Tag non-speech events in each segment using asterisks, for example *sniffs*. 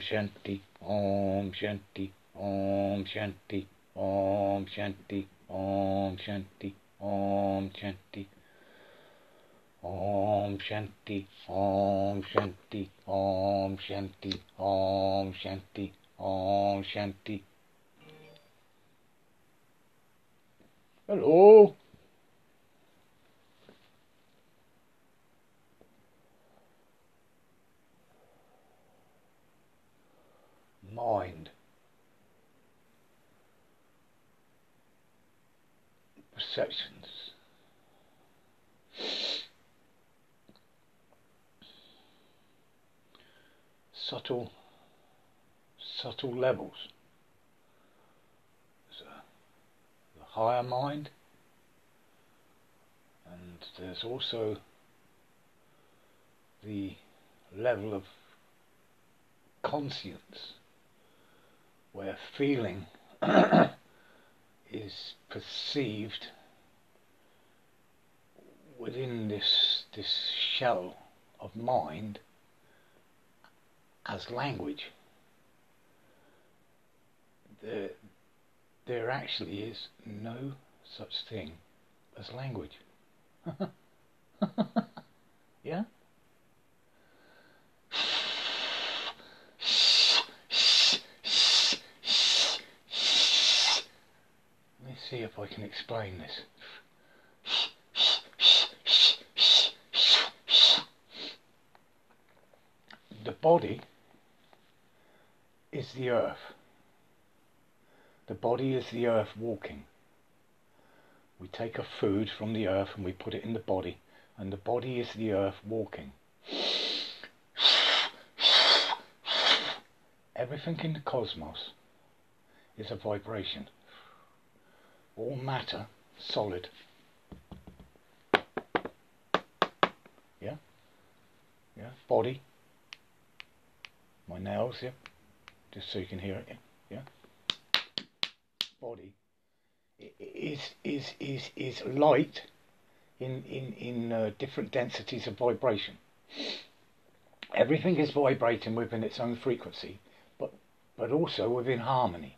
Shanti, Om Shanti, Om Shanti, Om Shanti, Om Shanti, Om Shanti. Om Shanti, Om Shanti, Om Shanti, Om Shanti, Om Shanti. Hello. Mind. Perceptions. Subtle, subtle levels. There's a, the higher mind, and there's also the level of conscience where feeling is perceived within this this shell of mind as language. There, there actually is no such thing as language. *laughs* yeah? Let me see if I can explain this. The body is the earth. The body is the earth walking. We take a food from the earth and we put it in the body, and the body is the earth walking. Everything in the cosmos is a vibration. All matter, solid. Yeah? Yeah? Body. My nails, yeah? Just so you can hear it, yeah? Yeah? Body is is is is light in in in uh, different densities of vibration. Everything is vibrating within its own frequency, but but also within harmony.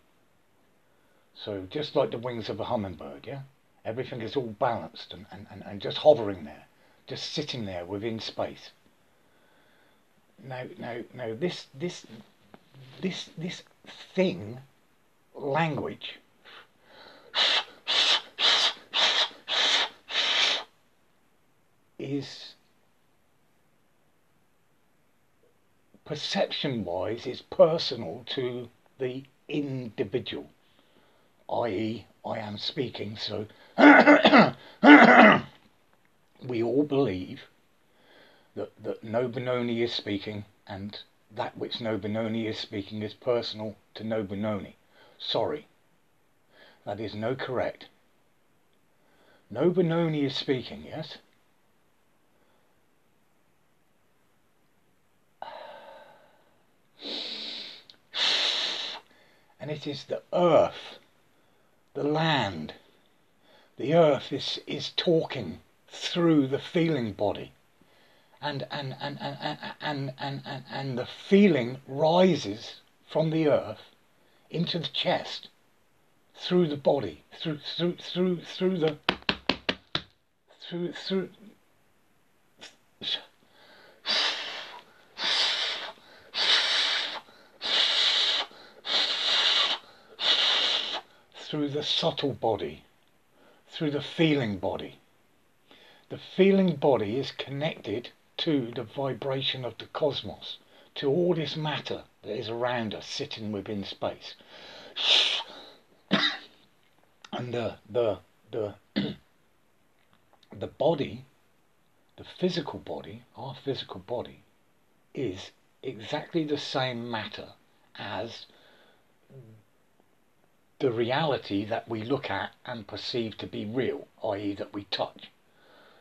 So just like the wings of a hummingbird, yeah, everything is all balanced and, and, and, and just hovering there, just sitting there within space. Now now now this this this this thing, language is perception wise is personal to the individual i.e. I am speaking so *coughs* we all believe that, that No Benoni is speaking and that which No Benoni is speaking is personal to No Benoni. Sorry, that is no correct. No Benoni is speaking, yes? *sighs* And it is the earth, the land, the earth is, is talking through the feeling body. And, and, and, and, and, and, and, and the feeling rises from the earth into the chest through the body, through, through, through, through the, through, through, through the subtle body, through the feeling body. The feeling body is connected to the vibration of the cosmos, to all this matter that is around us sitting within space *coughs* and the the the *coughs* the body, the physical body, our physical body, is exactly the same matter as the reality that we look at and perceive to be real, i.e., that we touch.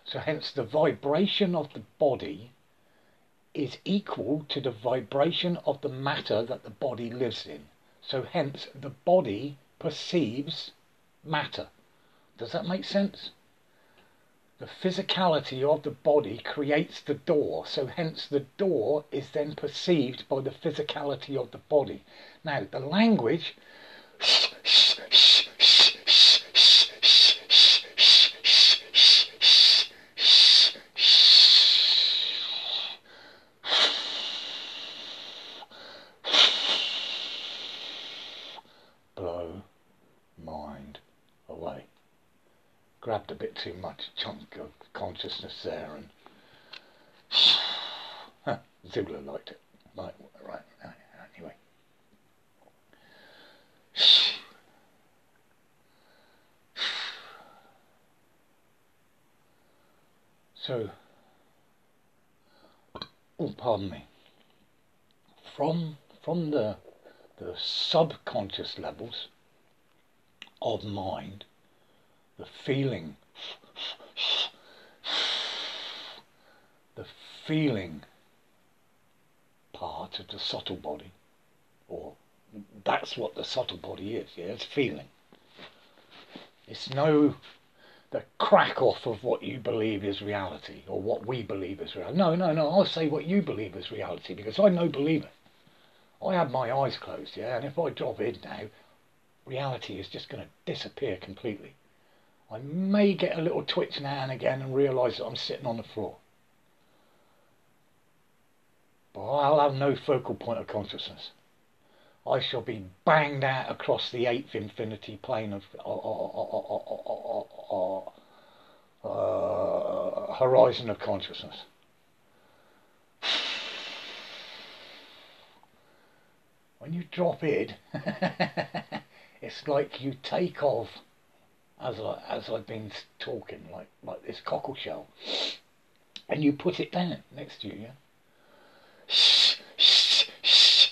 So, hence, the vibration of the body is equal to the vibration of the matter that the body lives in. So, hence, the body perceives matter. Does that make sense? the physicality of the body creates the door, so hence the door is then perceived by the physicality of the body. Now, the language. Blow mind away grabbed a bit too much chunk of consciousness there and *sighs* Zula liked it. Like, Right, right, anyway. So, oh, pardon me. From from the the subconscious levels of mind, the feeling, the feeling part of the subtle body, or that's what the subtle body is, yeah, it's feeling. It's no the crack off of what you believe is reality or what we believe is reality. No, no, no, I'll say what you believe is reality because I'm no believer. I have my eyes closed, yeah, and if I drop in now, reality is just going to disappear completely. I may get a little twitch now and again and realise that I'm sitting on the floor. But I'll have no focal point of consciousness. I shall be banged out across the eighth infinity plane of uh, horizon of consciousness. When you drop in, it's like you take off as I as I've been talking, like like this cockle shell, and you put it down next to you. Yeah.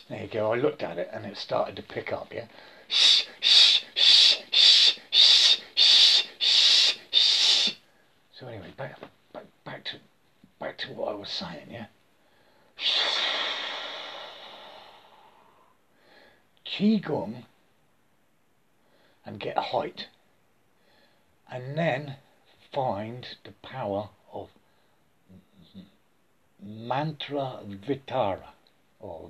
There you go. I looked at it and it started to pick up. Yeah. Shh, shh, shh, shh, shh, shh, shh. So anyway, back back back to back to what I was saying. Yeah. Qigong and get height and then find the power of mantra vitara or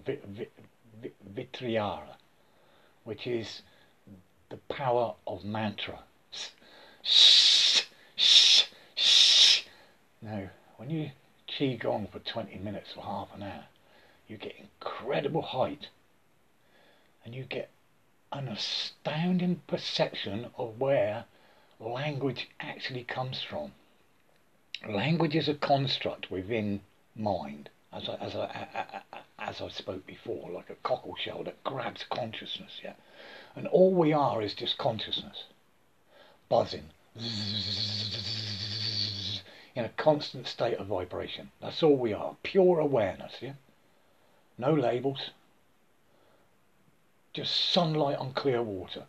vitriara, which is the power of mantra. Now, when you qigong for 20 minutes or half an hour, you get incredible height and you get an astounding perception of where language actually comes from. Language is a construct within mind, as I, as I, as I spoke before, like a cockle shell that grabs consciousness, yeah. And all we are is just consciousness, buzzing, in a constant state of vibration. That's all we are, pure awareness, yeah. No labels, just sunlight on clear water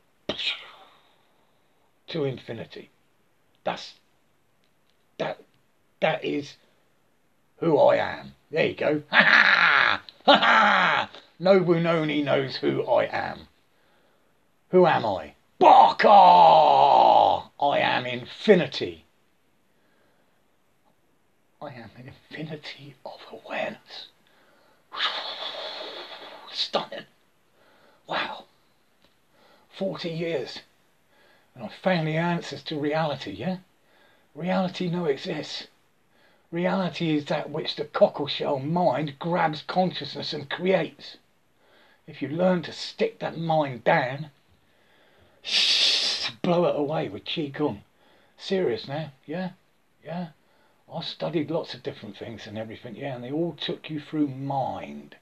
to infinity. That's that that is who I am. There you go. Ha ha! Ha! Nobunoni knows who I am. Who am I? Baka! I am infinity. I am an infinity of awareness. Stunning. Wow. 40 years. And I found the answers to reality, yeah? Reality no exists. Reality is that which the cockleshell mind grabs consciousness and creates. If you learn to stick that mind down, blow it away with Qigong. Serious now, yeah? Yeah? I studied lots of different things and everything, yeah, and they all took you through mind.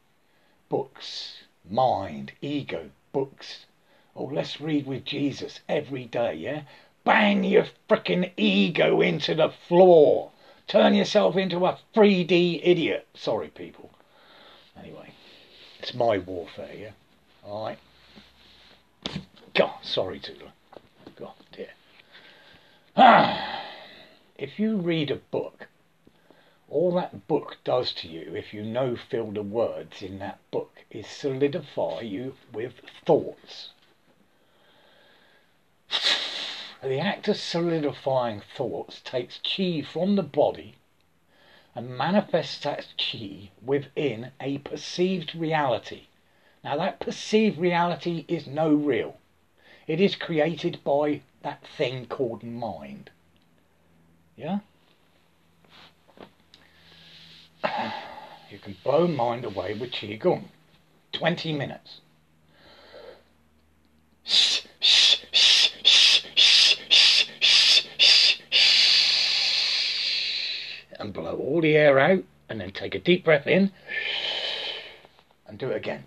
Books, mind, ego, books, Oh, let's read with Jesus every day, yeah? Bang your frickin' ego into the floor. Turn yourself into a 3D idiot. Sorry, people. Anyway, it's my warfare, yeah? Alright? God, sorry, Tula. God, dear. Ah, if you read a book, all that book does to you, if you know fill the words in that book, is solidify you with thoughts The act of solidifying thoughts takes chi from the body and manifests that chi within a perceived reality. Now, that perceived reality is no real, it is created by that thing called mind. Yeah? *sighs* You can blow mind away with Qigong. 20 minutes. And blow all the air out, and then take a deep breath in, and do it again.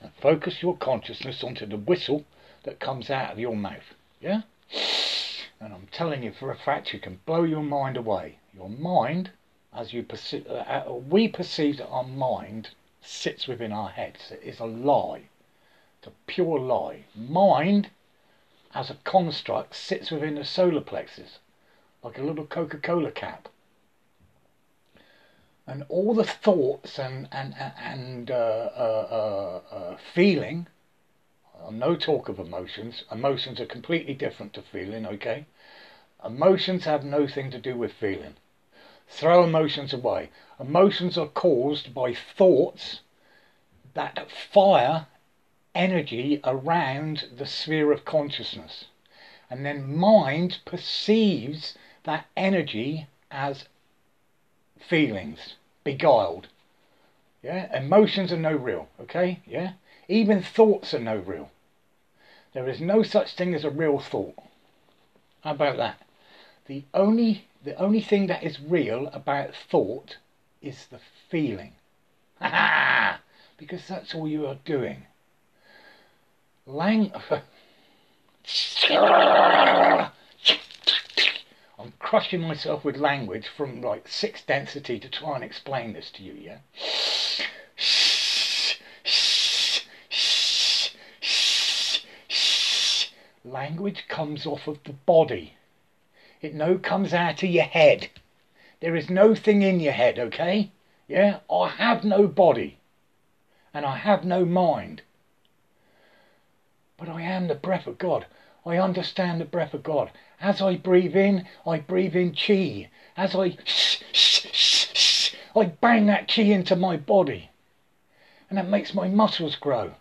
And focus your consciousness onto the whistle that comes out of your mouth. Yeah? And I'm telling you for a fact, you can blow your mind away. Your mind, as you perceive, uh, uh, we perceive that our mind sits within our heads. It is a lie. It's a pure lie. Mind, as a construct, sits within the solar plexus, like a little Coca-Cola cap. And all the thoughts and and and uh, uh, uh, uh feeling no talk of emotions. Emotions are completely different to feeling, okay? Emotions have nothing to do with feeling. Throw emotions away. Emotions are caused by thoughts that fire energy around the sphere of consciousness. And then mind perceives that energy as feelings, beguiled. Yeah, emotions are no real, okay? Yeah, even thoughts are no real. There is no such thing as a real thought. How about that? The only the only thing that is real about thought is the feeling. *laughs* because that's all you are doing. Lang I'm crushing myself with language from like six density to try and explain this to you, yeah? Language comes off of the body. It no comes out of your head. There is no thing in your head, okay? Yeah? I have no body. And I have no mind. But I am the breath of God. I understand the breath of God. As I breathe in, I breathe in chi. As I I bang that chi into my body. And that makes my muscles grow.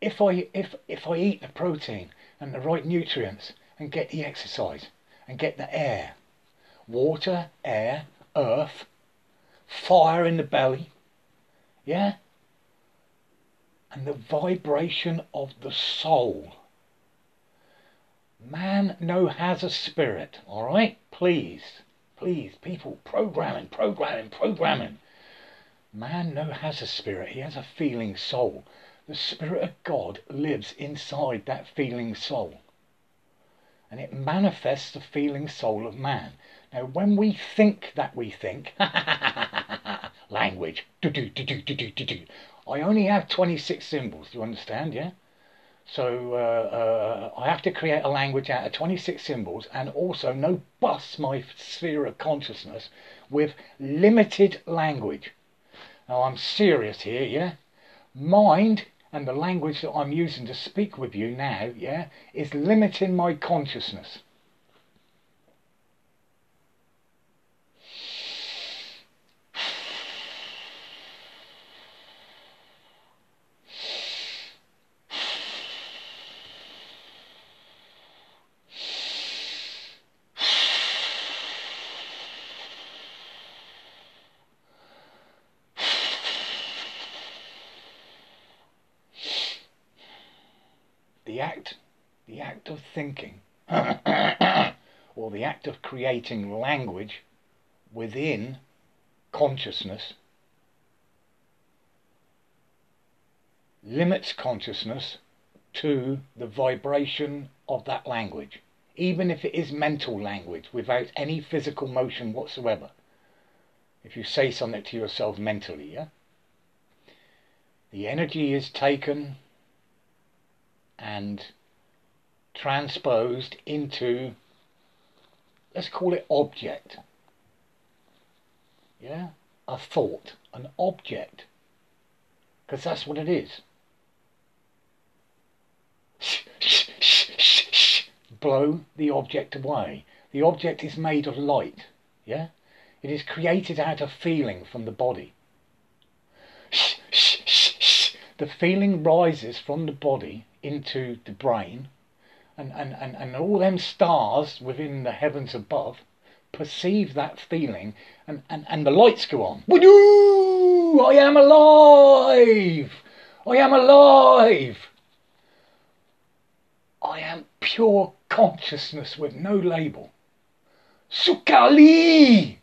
If I if if I eat the protein, and the right nutrients and get the exercise and get the air. Water, air, earth, fire in the belly. Yeah? And the vibration of the soul. Man no has a spirit, alright? Please, please, people, programming, programming, programming. Man no has a spirit, he has a feeling soul. The Spirit of God lives inside that feeling soul. And it manifests the feeling soul of man. Now, when we think that we think, *laughs* language, do do do do do do do do. I only have 26 symbols, do you understand, yeah? So uh, uh, I have to create a language out of 26 symbols and also no bust my sphere of consciousness with limited language. Now I'm serious here, yeah? Mind and the language that I'm using to speak with you now, yeah, is limiting my consciousness. The act, the act of thinking, *coughs* or the act of creating language within consciousness limits consciousness to the vibration of that language, even if it is mental language without any physical motion whatsoever. If you say something to yourself mentally, yeah? The energy is taken and transposed into, let's call it object. Yeah? A thought, an object. Because that's what it is. blow the object away. The object is made of light, yeah? It is created out of feeling from the body. The feeling rises from the body into the brain, and, and, and, and all them stars within the heavens above perceive that feeling, and, and, and the lights go on. Woo! I am alive! I am alive! I am pure consciousness with no label. Sukali!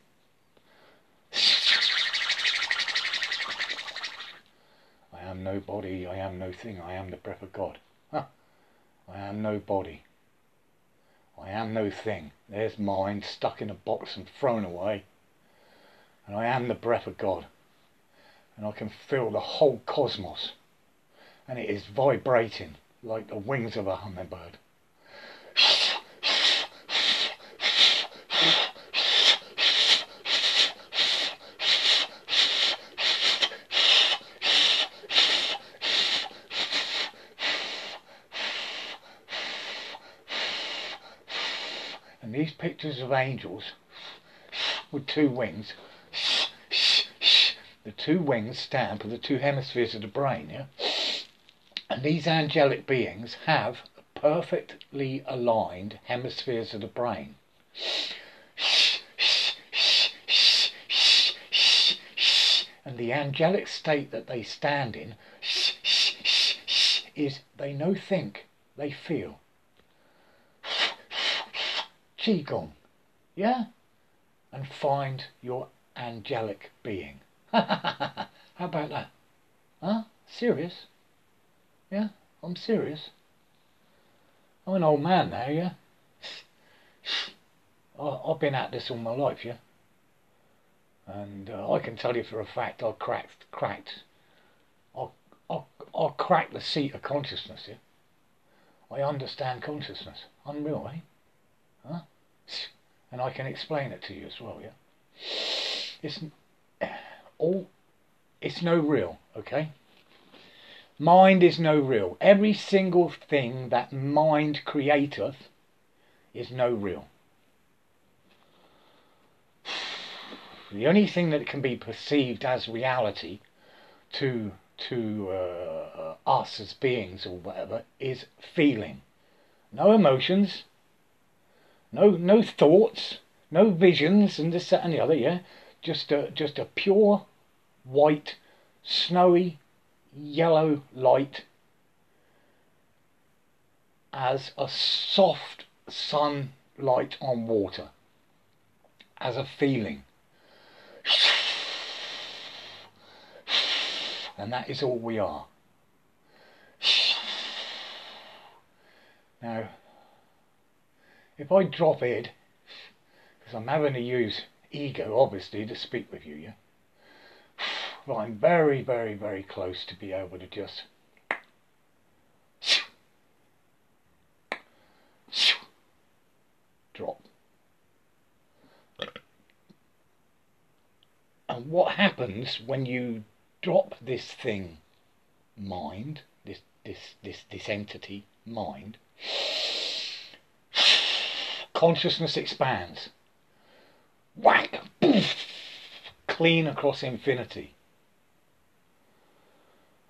I am no body, I am no thing, I am the breath of God. *laughs* I am no body. I am no thing. There's mine stuck in a box and thrown away. And I am the breath of God. And I can feel the whole cosmos. And it is vibrating like the wings of a hummingbird. These pictures of angels with two wings, the two wings stand for the two hemispheres of the brain, yeah? And these angelic beings have perfectly aligned hemispheres of the brain. And the angelic state that they stand in is they no think, they feel. Qigong, yeah? And find your angelic being. *laughs* How about that? Huh? Serious? Yeah, I'm serious. I'm an old man now, yeah? *laughs* I, have been at this all my life, yeah? And uh, I can tell you for a fact I cracked, cracked, I, I, I cracked the seat of consciousness, yeah? I understand consciousness. Unreal, eh? Huh? And I can explain it to you as well, yeah? It's all, it's no real, okay? Mind is no real. Every single thing that mind createth is no real. *sighs* The only thing that can be perceived as reality to to uh, us as beings or whatever is feeling. No emotions, no no thoughts, no visions and this, that and the other, yeah? Just a just a pure white, snowy yellow light as a soft sunlight on water, as a feeling. And that is all we are. Now, if I drop it, because I'm having to use ego obviously to speak with you, yeah? *sighs* But I'm very, very, very close to be able to just *sniffs* drop. And what happens when you drop this thing, mind, this this this this entity, mind, consciousness expands. Whack! Clean across infinity.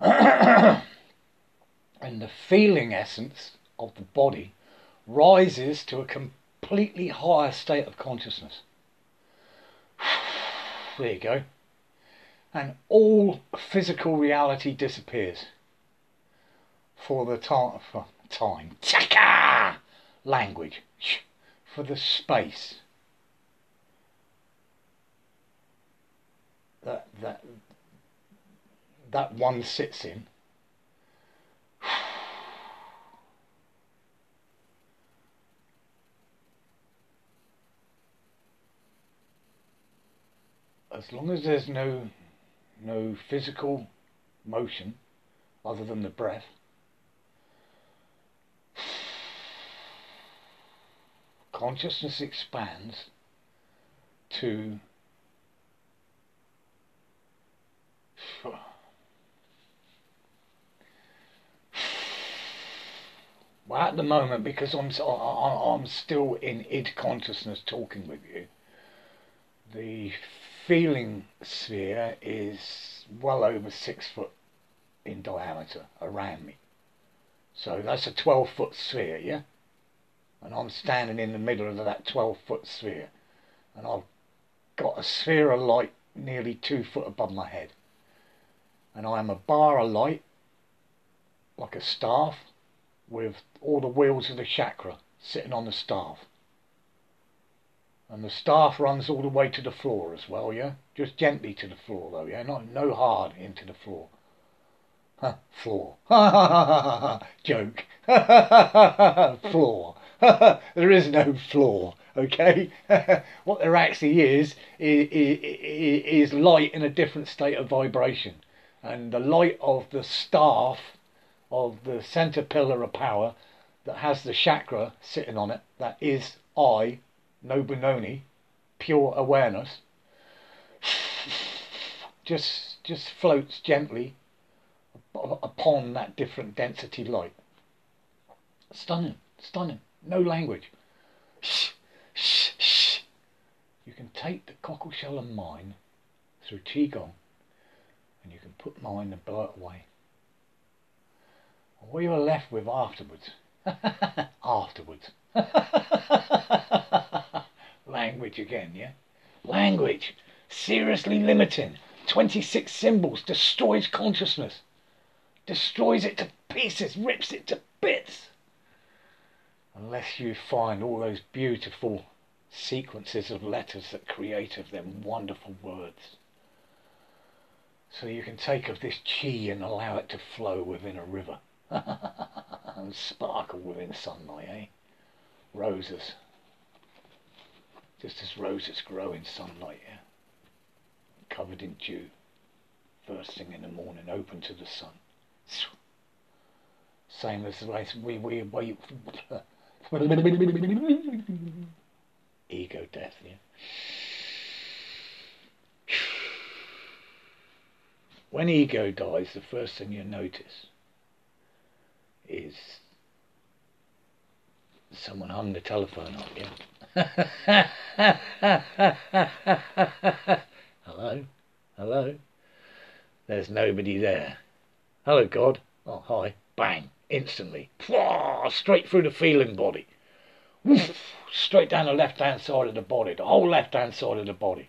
*clears throat* and the feeling essence of the body rises to a completely higher state of consciousness. *sighs* There you go. And all physical reality disappears for the time. For time. Chaka! Language. For the space. That, that, that one sits in. As long as there's no no physical motion other than the breath, consciousness expands to Well, at the moment, because I'm I'm still in id consciousness talking with you, the feeling sphere is well over six foot in diameter around me. So that's a 12 foot sphere, yeah? And I'm standing in the middle of that 12 foot sphere. And I've got a sphere of light nearly two foot above my head. And I am a bar of light, like a staff, with all the wheels of the chakra sitting on the staff. And the staff runs all the way to the floor as well, yeah? Just gently to the floor though, yeah? Not no hard into the floor. Huh, floor. *laughs* Joke. *laughs* Floor. *laughs* there is no floor, okay? *laughs* what there actually is, is, is light in a different state of vibration. And the light of the staff of the center pillar of power that has the chakra sitting on it, that is I, no Benoni, pure awareness, *sighs* just just floats gently upon that different density light. Stunning, stunning, no language. Shh, shh, shh. You can take the cockle shell of mine through Qigong and you can put mine and blow it away. what you're left with afterwards, *laughs* afterwards, *laughs* language again, yeah? Language, seriously limiting. 26 symbols, destroys consciousness, destroys it to pieces, rips it to bits. Unless you find all those beautiful sequences of letters that create of them wonderful words. So you can take of this chi and allow it to flow within a river *laughs* and sparkle within sunlight, eh? Roses just as roses grow in sunlight, yeah? covered in dew, first thing in the morning, open to the sun. Same as the way we we we ego death, yeah. When ego dies, the first thing you notice is someone hung the telephone up, yeah. *laughs* Hello? Hello? There's nobody there. Hello, God. Oh, hi. Bang. Instantly. Pwah, straight through the feeling body. Woof, straight down the left hand side of the body. The whole left hand side of the body.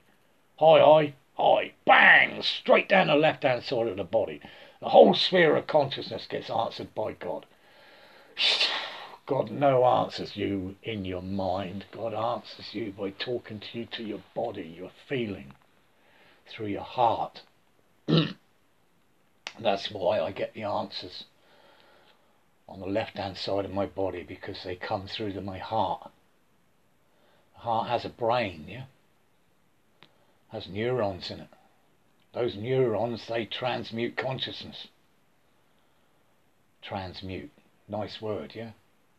Hi, hi, hi. Bang! Straight down the left hand side of the body. The whole sphere of consciousness gets answered by God. God no answers you in your mind. God answers you by talking to you to your body, your feeling, through your heart. *clears throat* That's why I get the answers on the left hand side of my body because they come through to my heart. The heart has a brain, yeah? Has neurons in it. Those neurons, they transmute consciousness. Transmute. Nice word, yeah?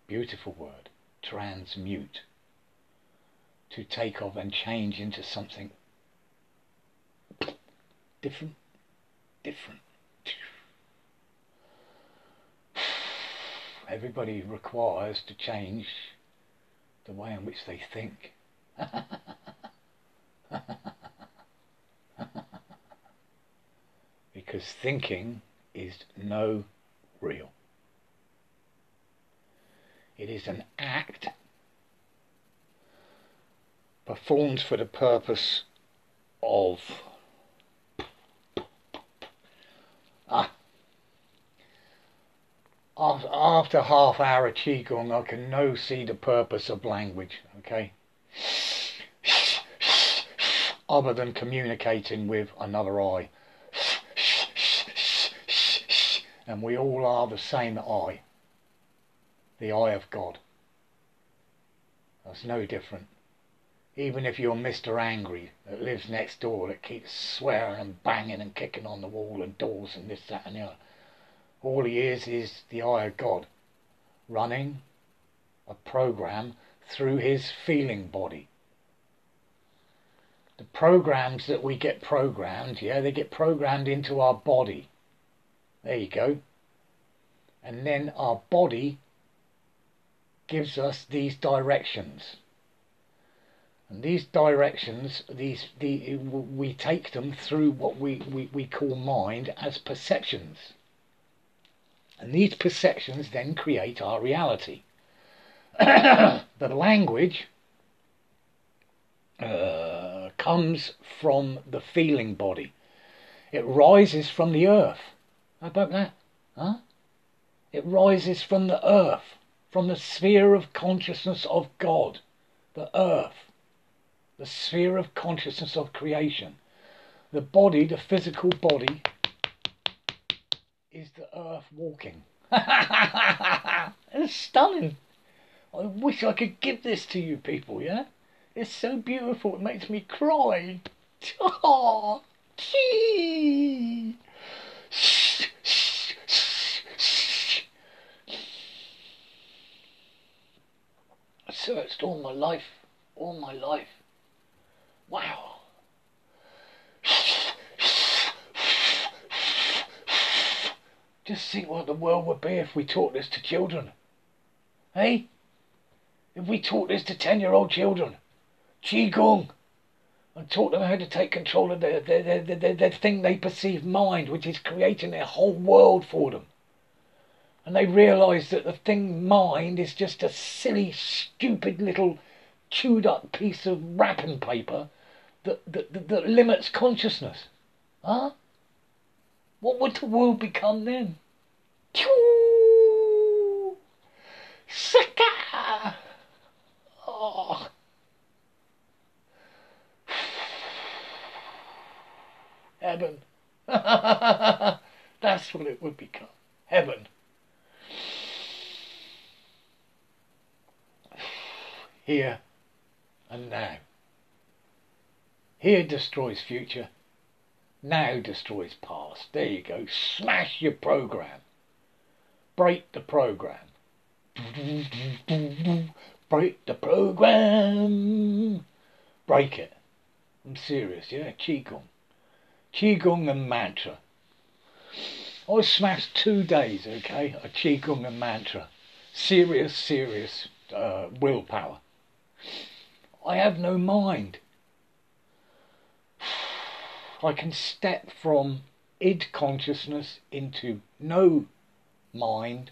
Beautiful word. Transmute. To take off and change into something different. Different. Everybody requires to change the way in which they think. *laughs* because thinking is no real. It is an act performed for the purpose of ah, after half hour of qigong I can no see the purpose of language okay other than communicating with another eye and we all are the same eye the eye of God. That's no different. Even if you're Mr. Angry that lives next door that keeps swearing and banging and kicking on the wall and doors and this, that and the other. All he is is the eye of God running a program through his feeling body. The programs that we get programmed, yeah, they get programmed into our body. There you go. And then our body gives us these directions. And these directions, these the, we take them through what we, we, we call mind as perceptions. And these perceptions then create our reality. *coughs* the language uh, comes from the feeling body. It rises from the earth. How about that? Huh? It rises from the earth, from the sphere of consciousness of God, the earth the sphere of consciousness of creation. The body, the physical body, is the earth walking. *laughs* it's stunning. I wish I could give this to you people, yeah? It's so beautiful, it makes me cry. *laughs* Oh, gee. I searched all my life, all my life Wow. Just think what the world would be if we taught this to children. Hey? If we taught this to 10 year old children. Qigong. And taught them how to take control of their, their, their, their, their thing they perceive mind, which is creating their whole world for them. And they realise that the thing mind is just a silly, stupid little chewed up piece of wrapping paper that, that, that, limits consciousness. Huh? What would the world become then? Saka! Oh. Heaven. *laughs* That's what it would become. Heaven. Here and now. Here destroys future. Now destroys past. There you go. Smash your program. Break the program. Break the program. Break it. I'm serious, yeah? Qigong. Qigong and mantra. I smashed two days, okay, of Qigong and mantra. Serious, serious uh, willpower. I have no mind. I can step from id consciousness into no mind.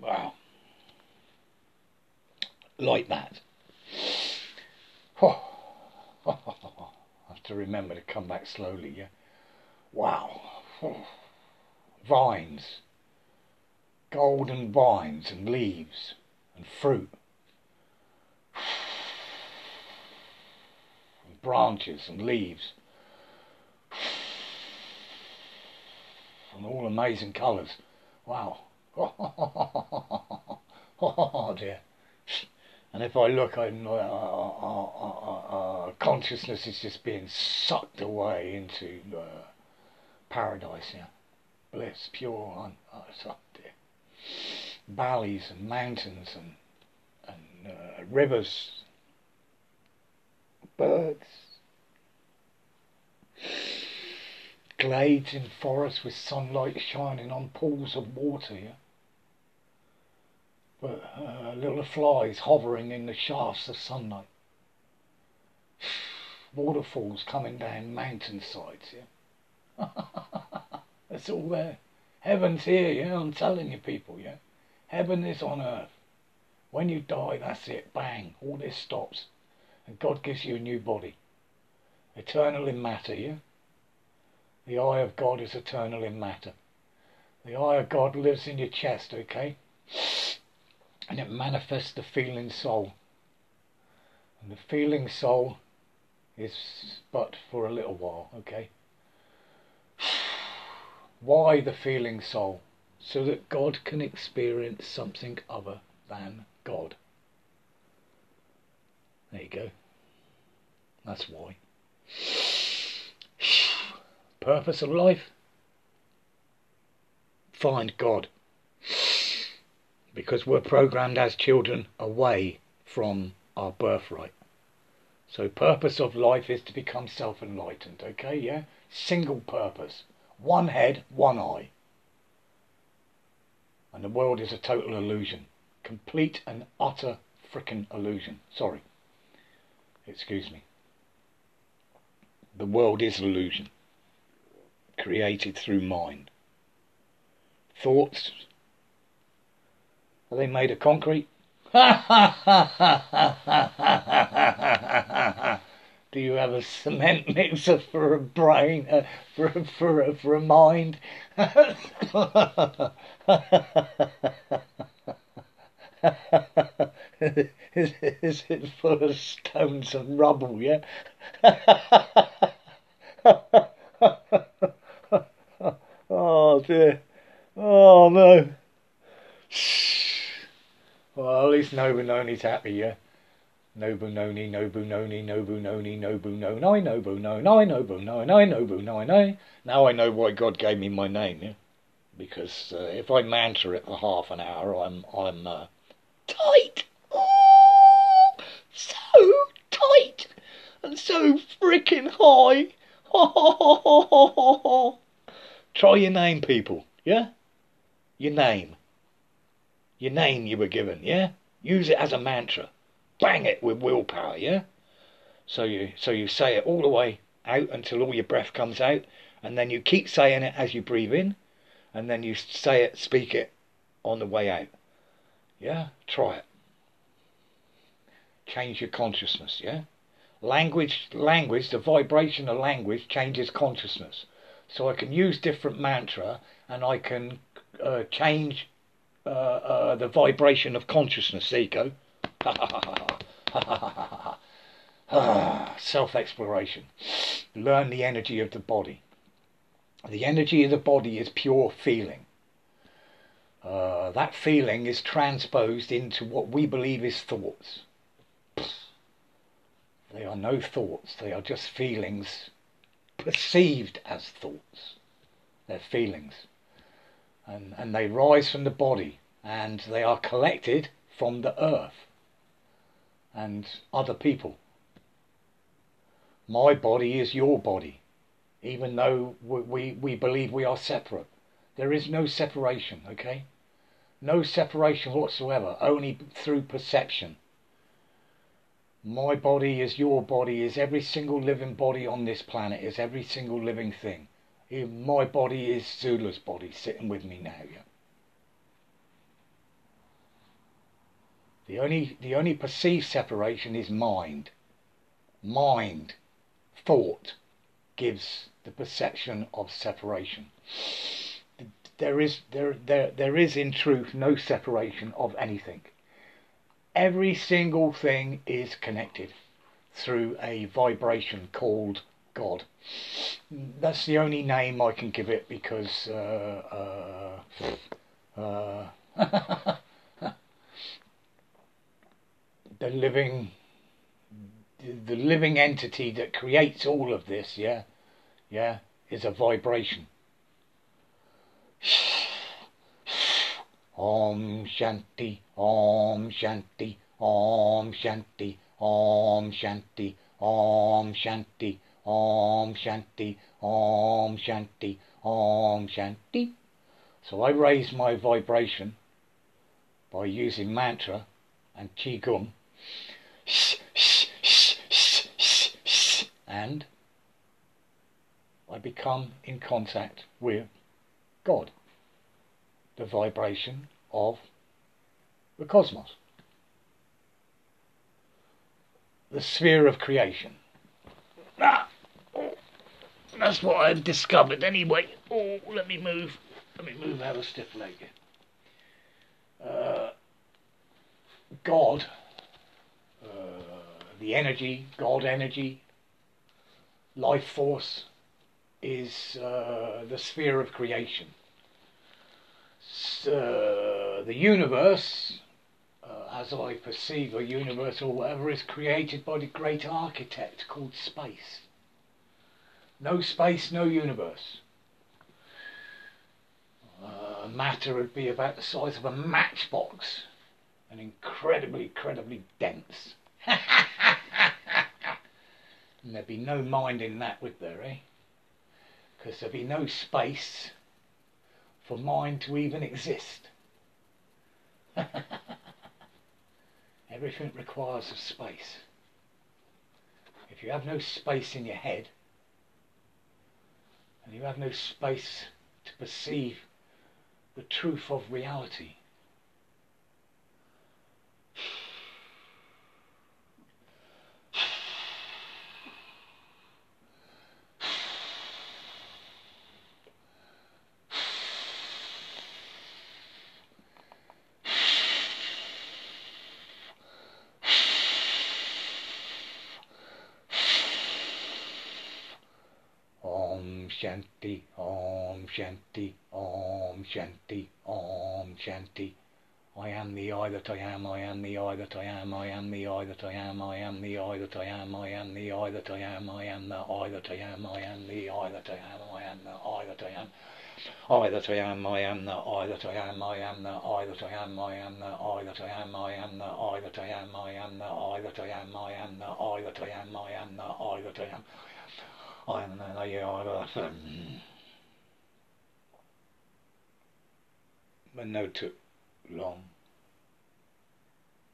Wow. Like that. Oh. I have to remember to come back slowly, yeah? Wow. *sighs* Vines. Golden vines and leaves and fruit. *sighs* And branches and leaves. *sighs* And all amazing colours. Wow. *laughs* Oh dear. And if I look, I'm uh, uh, uh, consciousness is just being sucked away into paradise. Yeah, bliss, pure. On, oh, it's up there. Valleys and mountains and and rivers, birds, glades in forests with sunlight shining on pools of water. Yeah uh, little flies hovering in the shafts of sunlight. *sighs* Waterfalls coming down mountainsides, yeah. *laughs* It's all there. Heaven's here, yeah, I'm telling you people, yeah. Heaven is on earth. When you die, that's it, bang, all this stops. And God gives you a new body. Eternal in matter, yeah? The eye of God is eternal in matter. The eye of God lives in your chest, okay? And it manifests the feeling soul. And the feeling soul is but for a little while, okay? *sighs* Why the feeling soul? So that God can experience something other than God. There you go. That's why. *sighs* Purpose of life? Find God. Because we're programmed as children away from our birthright. So purpose of life is to become self-enlightened, okay, yeah? Single purpose. One head, one eye. And the world is a total illusion. Complete and utter frickin' illusion. Sorry. Excuse me. The world is illusion. Created through mind. Thoughts. Are they made of concrete? *laughs* Do you have a cement mixer for a brain, uh, for for a, for a mind? is, *laughs* is it full of stones and rubble? Yeah. *laughs* oh dear. Oh no. Well, at least Nobunoni's happy, yeah? Nobunoni, Nobunoni, Nobunoni, Nobunoni, Nobunoni, Nobunoni, Nobunoni. Now I know why God gave me my name, yeah? Because uh, if I mantra it for half an hour, I'm I'm uh, tight. Oh, so tight and so freaking high. Try your name, people. Yeah, your name your name you were given, yeah? Use it as a mantra. Bang it with willpower, yeah? So you so you say it all the way out until all your breath comes out, and then you keep saying it as you breathe in, and then you say it, speak it on the way out. Yeah? Try it. Change your consciousness, yeah? Language language, the vibration of language changes consciousness. So I can use different mantra and I can uh, change uh, uh, the vibration of consciousness. There you go. *laughs* Self exploration. Learn the energy of the body. The energy of the body is pure feeling. Uh, that feeling is transposed into what we believe is thoughts. They are no thoughts, they are just feelings perceived as thoughts. They're feelings and, and they rise from the body and they are collected from the earth and other people. My body is your body, even though we, we believe we are separate. There is no separation, okay? No separation whatsoever, only through perception. My body is your body, is every single living body on this planet, is every single living thing my body is Zula's body sitting with me now, yeah. The only the only perceived separation is mind. Mind, thought, gives the perception of separation. There is there there there is in truth no separation of anything. Every single thing is connected through a vibration called God. That's the only name I can give it because uh, uh, uh, *laughs* the living the living entity that creates all of this, yeah, yeah, is a vibration. Om Shanti, Om Shanti, Om Shanti, Om Shanti, Om Shanti. Om Shanti, Om Shanti, Om Shanti. Om Shanti. So I raise my vibration by using mantra and Qigong. And I become in contact with God, the vibration of the cosmos, the sphere of creation. Ah! That's what I've discovered anyway. Oh, let me move. Let me move I have a stiff leg. Uh, God, uh, the energy, God energy, life force is uh, the sphere of creation. So, the universe, uh, as I perceive a universe or whatever, is created by the great architect called space. No space, no universe. Uh, matter would be about the size of a matchbox and incredibly, incredibly dense. *laughs* and there'd be no mind in that, would there, eh? Because there'd be no space for mind to even exist. *laughs* Everything requires a space. If you have no space in your head, and you have no space to perceive the truth of reality, Shanti, Om Shanti, Om Shanti, Om Shanti. I am the I that I am, I am the I that I am, I am the I that I am, I am the I that I am, I am the I that I am, I am the I that I am, I am the I that I am, I am the I that I am. I that I am, I am the I that I am, I am the I that I am, I am the I that I am, I am the I that I am, I am the I that I am, I am the I that I am, I am the either to am, I am the I that I am. I um, but no took long.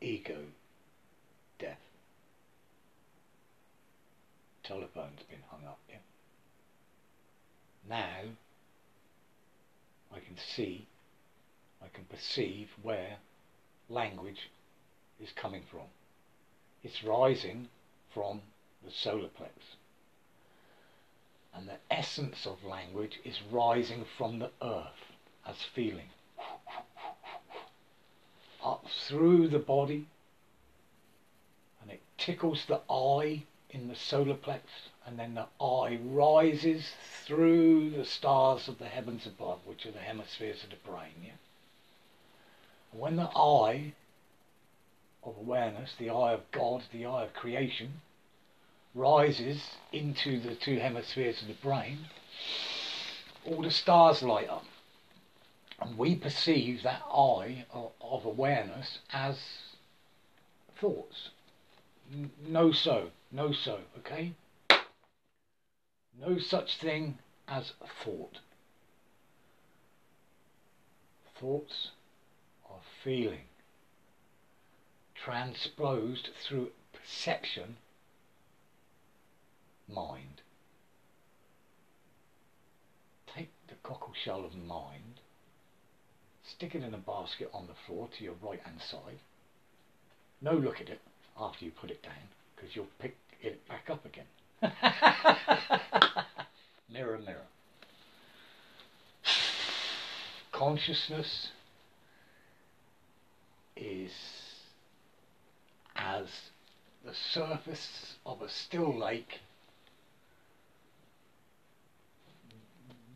Ego, death. Telephone's been hung up, yeah. Now I can see, I can perceive where language is coming from. It's rising from the solar plex and the essence of language is rising from the earth as feeling up through the body and it tickles the eye in the solar plex and then the eye rises through the stars of the heavens above which are the hemispheres of the brain yeah and when the eye of awareness the eye of God the eye of creation rises into the two hemispheres of the brain, all the stars light up. And we perceive that eye of, of awareness as thoughts. No so, no so, okay? No such thing as thought. Thoughts are feeling, transposed through perception mind. Take the cockle shell of mind, stick it in a basket on the floor to your right hand side. No look at it after you put it down because you'll pick it back up again. *laughs* mirror, mirror. Consciousness is as the surface of a still lake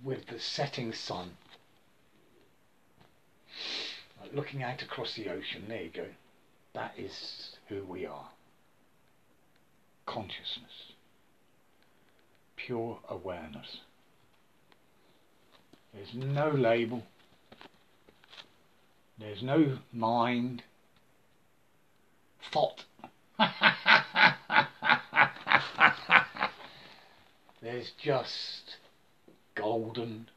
with the setting sun. Looking out across the ocean, there you go. That is who we are. Consciousness. Pure awareness. There's no label. There's no mind. Thought. *laughs* There's just golden,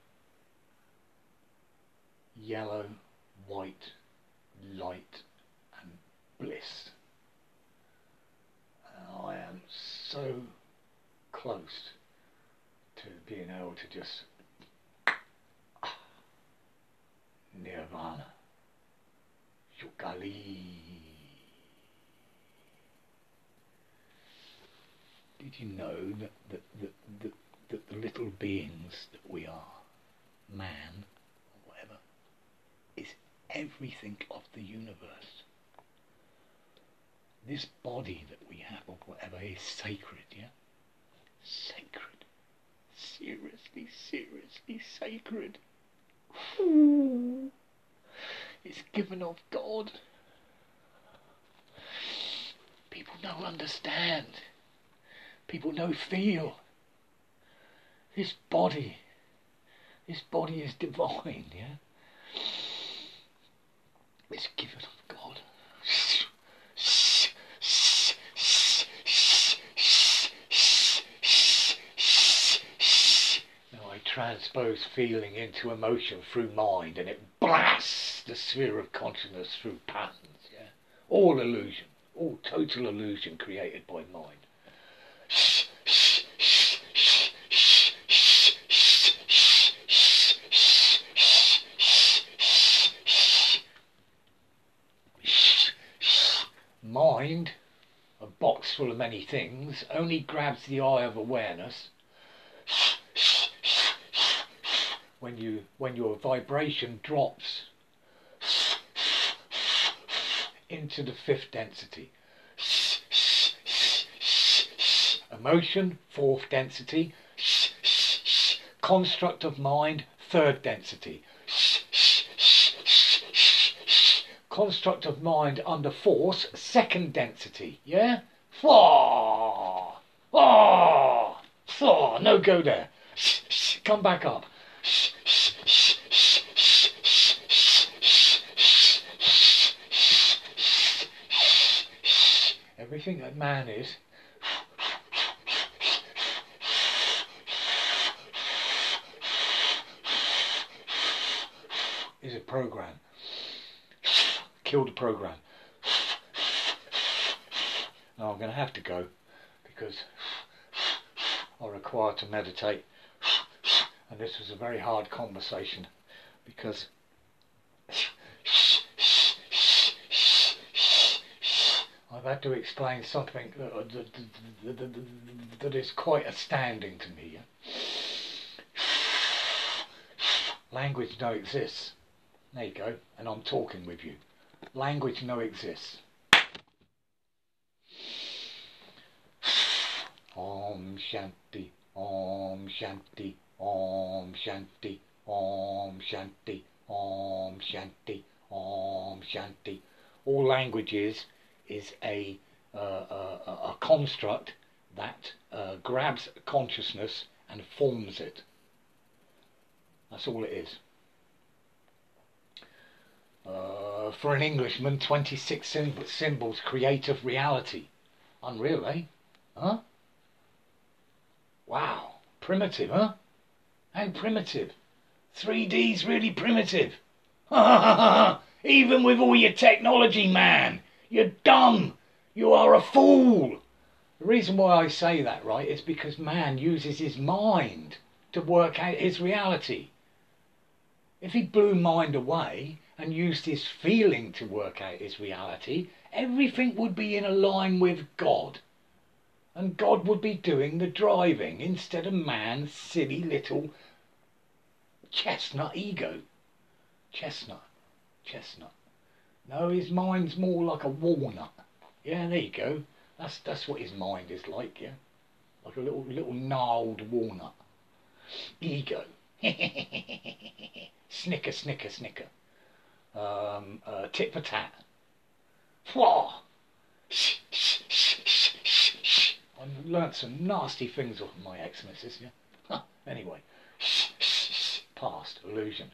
yellow, white light and bliss. And I am so close to being able to just nirvana, yukali. Did you know that, that, that, that that the little beings that we are, man, everything of the universe. This body that we have, or whatever, is sacred, yeah? Sacred. Seriously, seriously sacred. It's given of God. People don't understand. People don't feel. This body, this body is divine, yeah? Is given of God. Now I transpose feeling into emotion through mind and it blasts the sphere of consciousness through patterns, yeah? All illusion, all total illusion created by mind. Mind, a box full of many things, only grabs the eye of awareness. When you when your vibration drops. Into the fifth density. Emotion, fourth density. Construct of mind, third density construct of mind under force, second density. Yeah? Flaw! Ah! Flaw! No go there. Come back up. Everything that man is is a program kill the program. Now I'm going to have to go because I require to meditate and this was a very hard conversation because I've had to explain something that, uh, that is quite astounding to me. Language no exists. There you go, and I'm talking with you language no exists. Om Shanti, Om Shanti, Om Shanti, Om Shanti, Om Shanti, Om Shanti. All languages is a, uh, a, a construct that uh, grabs consciousness and forms it. That's all it is. Uh, for an Englishman, 26 symbols create creative reality. Unreal, eh? Huh? Wow. Primitive, huh? How primitive. 3D's really primitive. *laughs* Even with all your technology, man. You're dumb. You are a fool. The reason why I say that, right, is because man uses his mind to work out his reality. If he blew mind away, and used his feeling to work out his reality, everything would be in a line with God. And God would be doing the driving instead of man's silly little chestnut ego. Chestnut. Chestnut. No, his mind's more like a walnut. Yeah, there you go. That's that's what his mind is like, yeah? Like a little little gnarled walnut. Ego. *laughs* snicker, snicker, snicker um, uh, tit for tat. Flaw. I've learnt some nasty things off my ex-missus, yeah. Anyway, past illusion.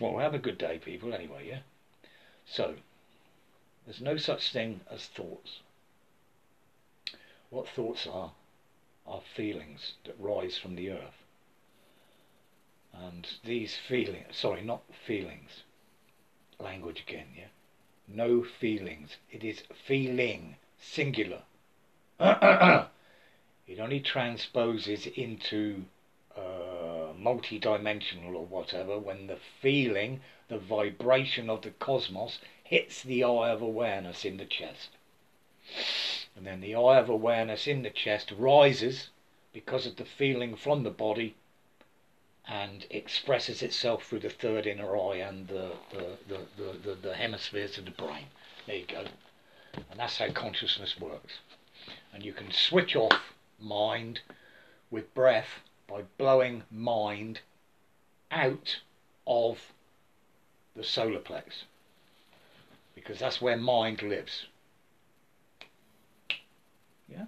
Well, have a good day, people, anyway, yeah? So, there's no such thing as thoughts. What thoughts are, are feelings that rise from the earth. And these feelings, sorry, not feelings, language again, yeah? No feelings. It is feeling, singular. *clears throat* it only transposes into uh, multi-dimensional or whatever when the feeling, the vibration of the cosmos hits the eye of awareness in the chest. And then the eye of awareness in the chest rises because of the feeling from the body and expresses itself through the third inner eye and the, the, the, the, hemispheres of the brain. There you go. And that's how consciousness works. And you can switch off mind with breath by blowing mind out of the solar plex. Because that's where mind lives. Yeah?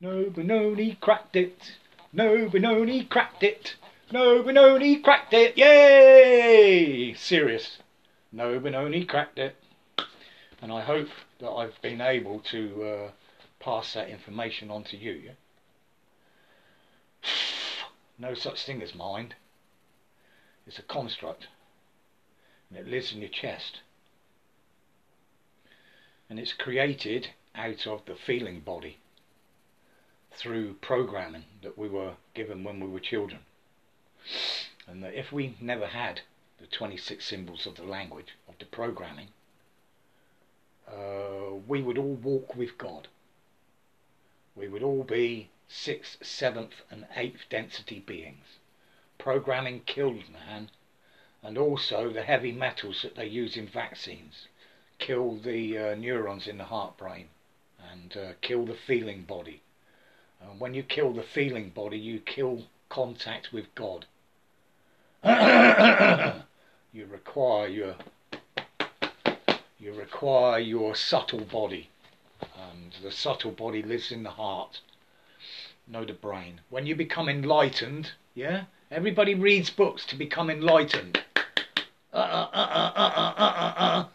No Benoni cracked it. No Benoni cracked it. No Benoni cracked it. Yay! Serious. No Benoni cracked it. And I hope that I've been able to uh, pass that information on to you. Yeah? *sighs* No such thing as mind. It's a construct. And it lives in your chest. And it's created out of the feeling body through programming that we were given when we were children. And that if we never had the 26 symbols of the language, of the programming, uh, we would all walk with God. We would all be sixth, seventh, and eighth density beings. Programming killed man, and also the heavy metals that they use in vaccines kill the uh, neurons in the heart brain and uh, kill the feeling body. And when you kill the feeling body, you kill contact with God. *coughs* you require your you require your subtle body, and the subtle body lives in the heart, no the brain. When you become enlightened, yeah, everybody reads books to become enlightened. Uh, uh, uh, uh, uh, uh, uh, uh.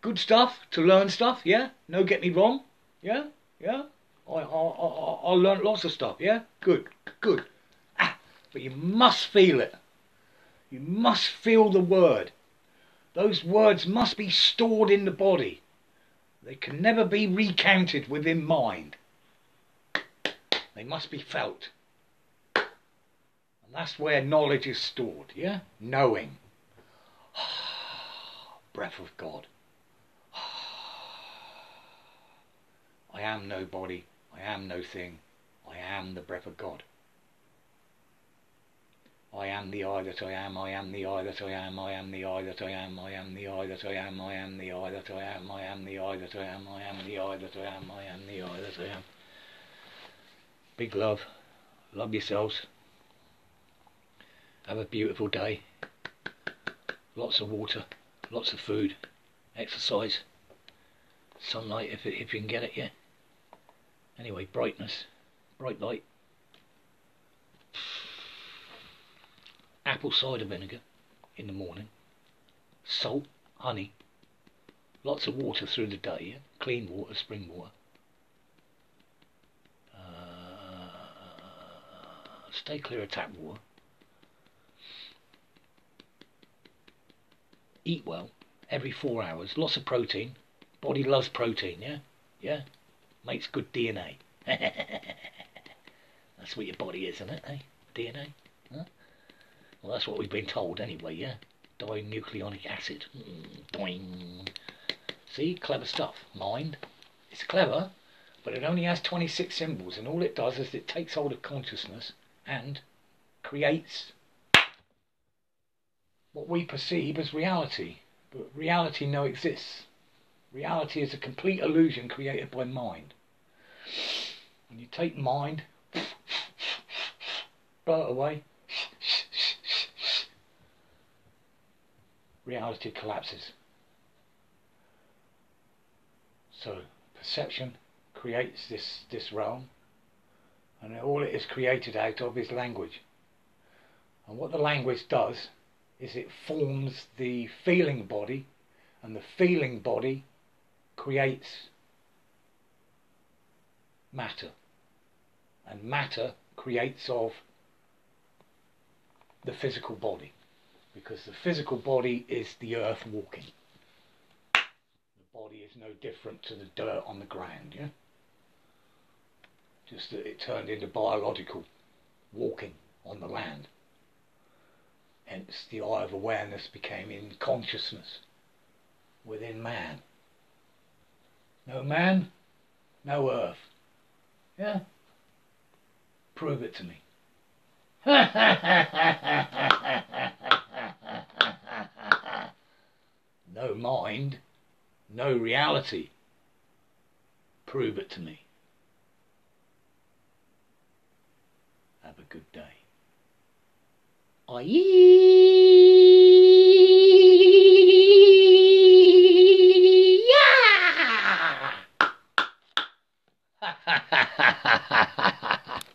Good stuff to learn stuff, yeah. No, get me wrong, yeah, yeah. I I I, I learned lots of stuff, yeah. Good, good. Ah, but you must feel it. You must feel the word. Those words must be stored in the body. They can never be recounted within mind. They must be felt. And that's where knowledge is stored, yeah? Knowing. *sighs* Breath of God. *sighs* I am no body. I am no thing. I am the breath of God. I am the I that I am, I am the I that I am, I am the I that I am, I am the I that I am, I am the I that I am, I am the I that I am, I am the that I am, I am the that I am. Big love. Love yourselves. Have a beautiful day. Lots of water, lots of food, exercise, sunlight if, if you can get it, yeah. Anyway, brightness, bright light. apple cider vinegar in the morning, salt, honey, lots of water through the day, yeah? clean water, spring water. Uh, stay clear of tap water. Eat well, every four hours, lots of protein. Body loves protein, yeah? Yeah? Makes good DNA. *laughs* That's what your body is, isn't it, eh? DNA? Huh? Well, that's what we've been told anyway, yeah? Dinucleonic acid. Mm, doing. See, clever stuff. Mind. It's clever, but it only has 26 symbols, and all it does is it takes hold of consciousness and creates what we perceive as reality. But reality no exists. Reality is a complete illusion created by mind. When you take mind, blow it away, reality collapses. So perception creates this, this realm and all it is created out of is language. And what the language does is it forms the feeling body and the feeling body creates matter and matter creates of the physical body because the physical body is the earth walking. The body is no different to the dirt on the ground, yeah? Just that it turned into biological walking on the land. Hence the eye of awareness became in consciousness within man. No man, no earth. Yeah? Prove it to me. *laughs* no mind, no reality. Prove it to me. Have a good day. Aye.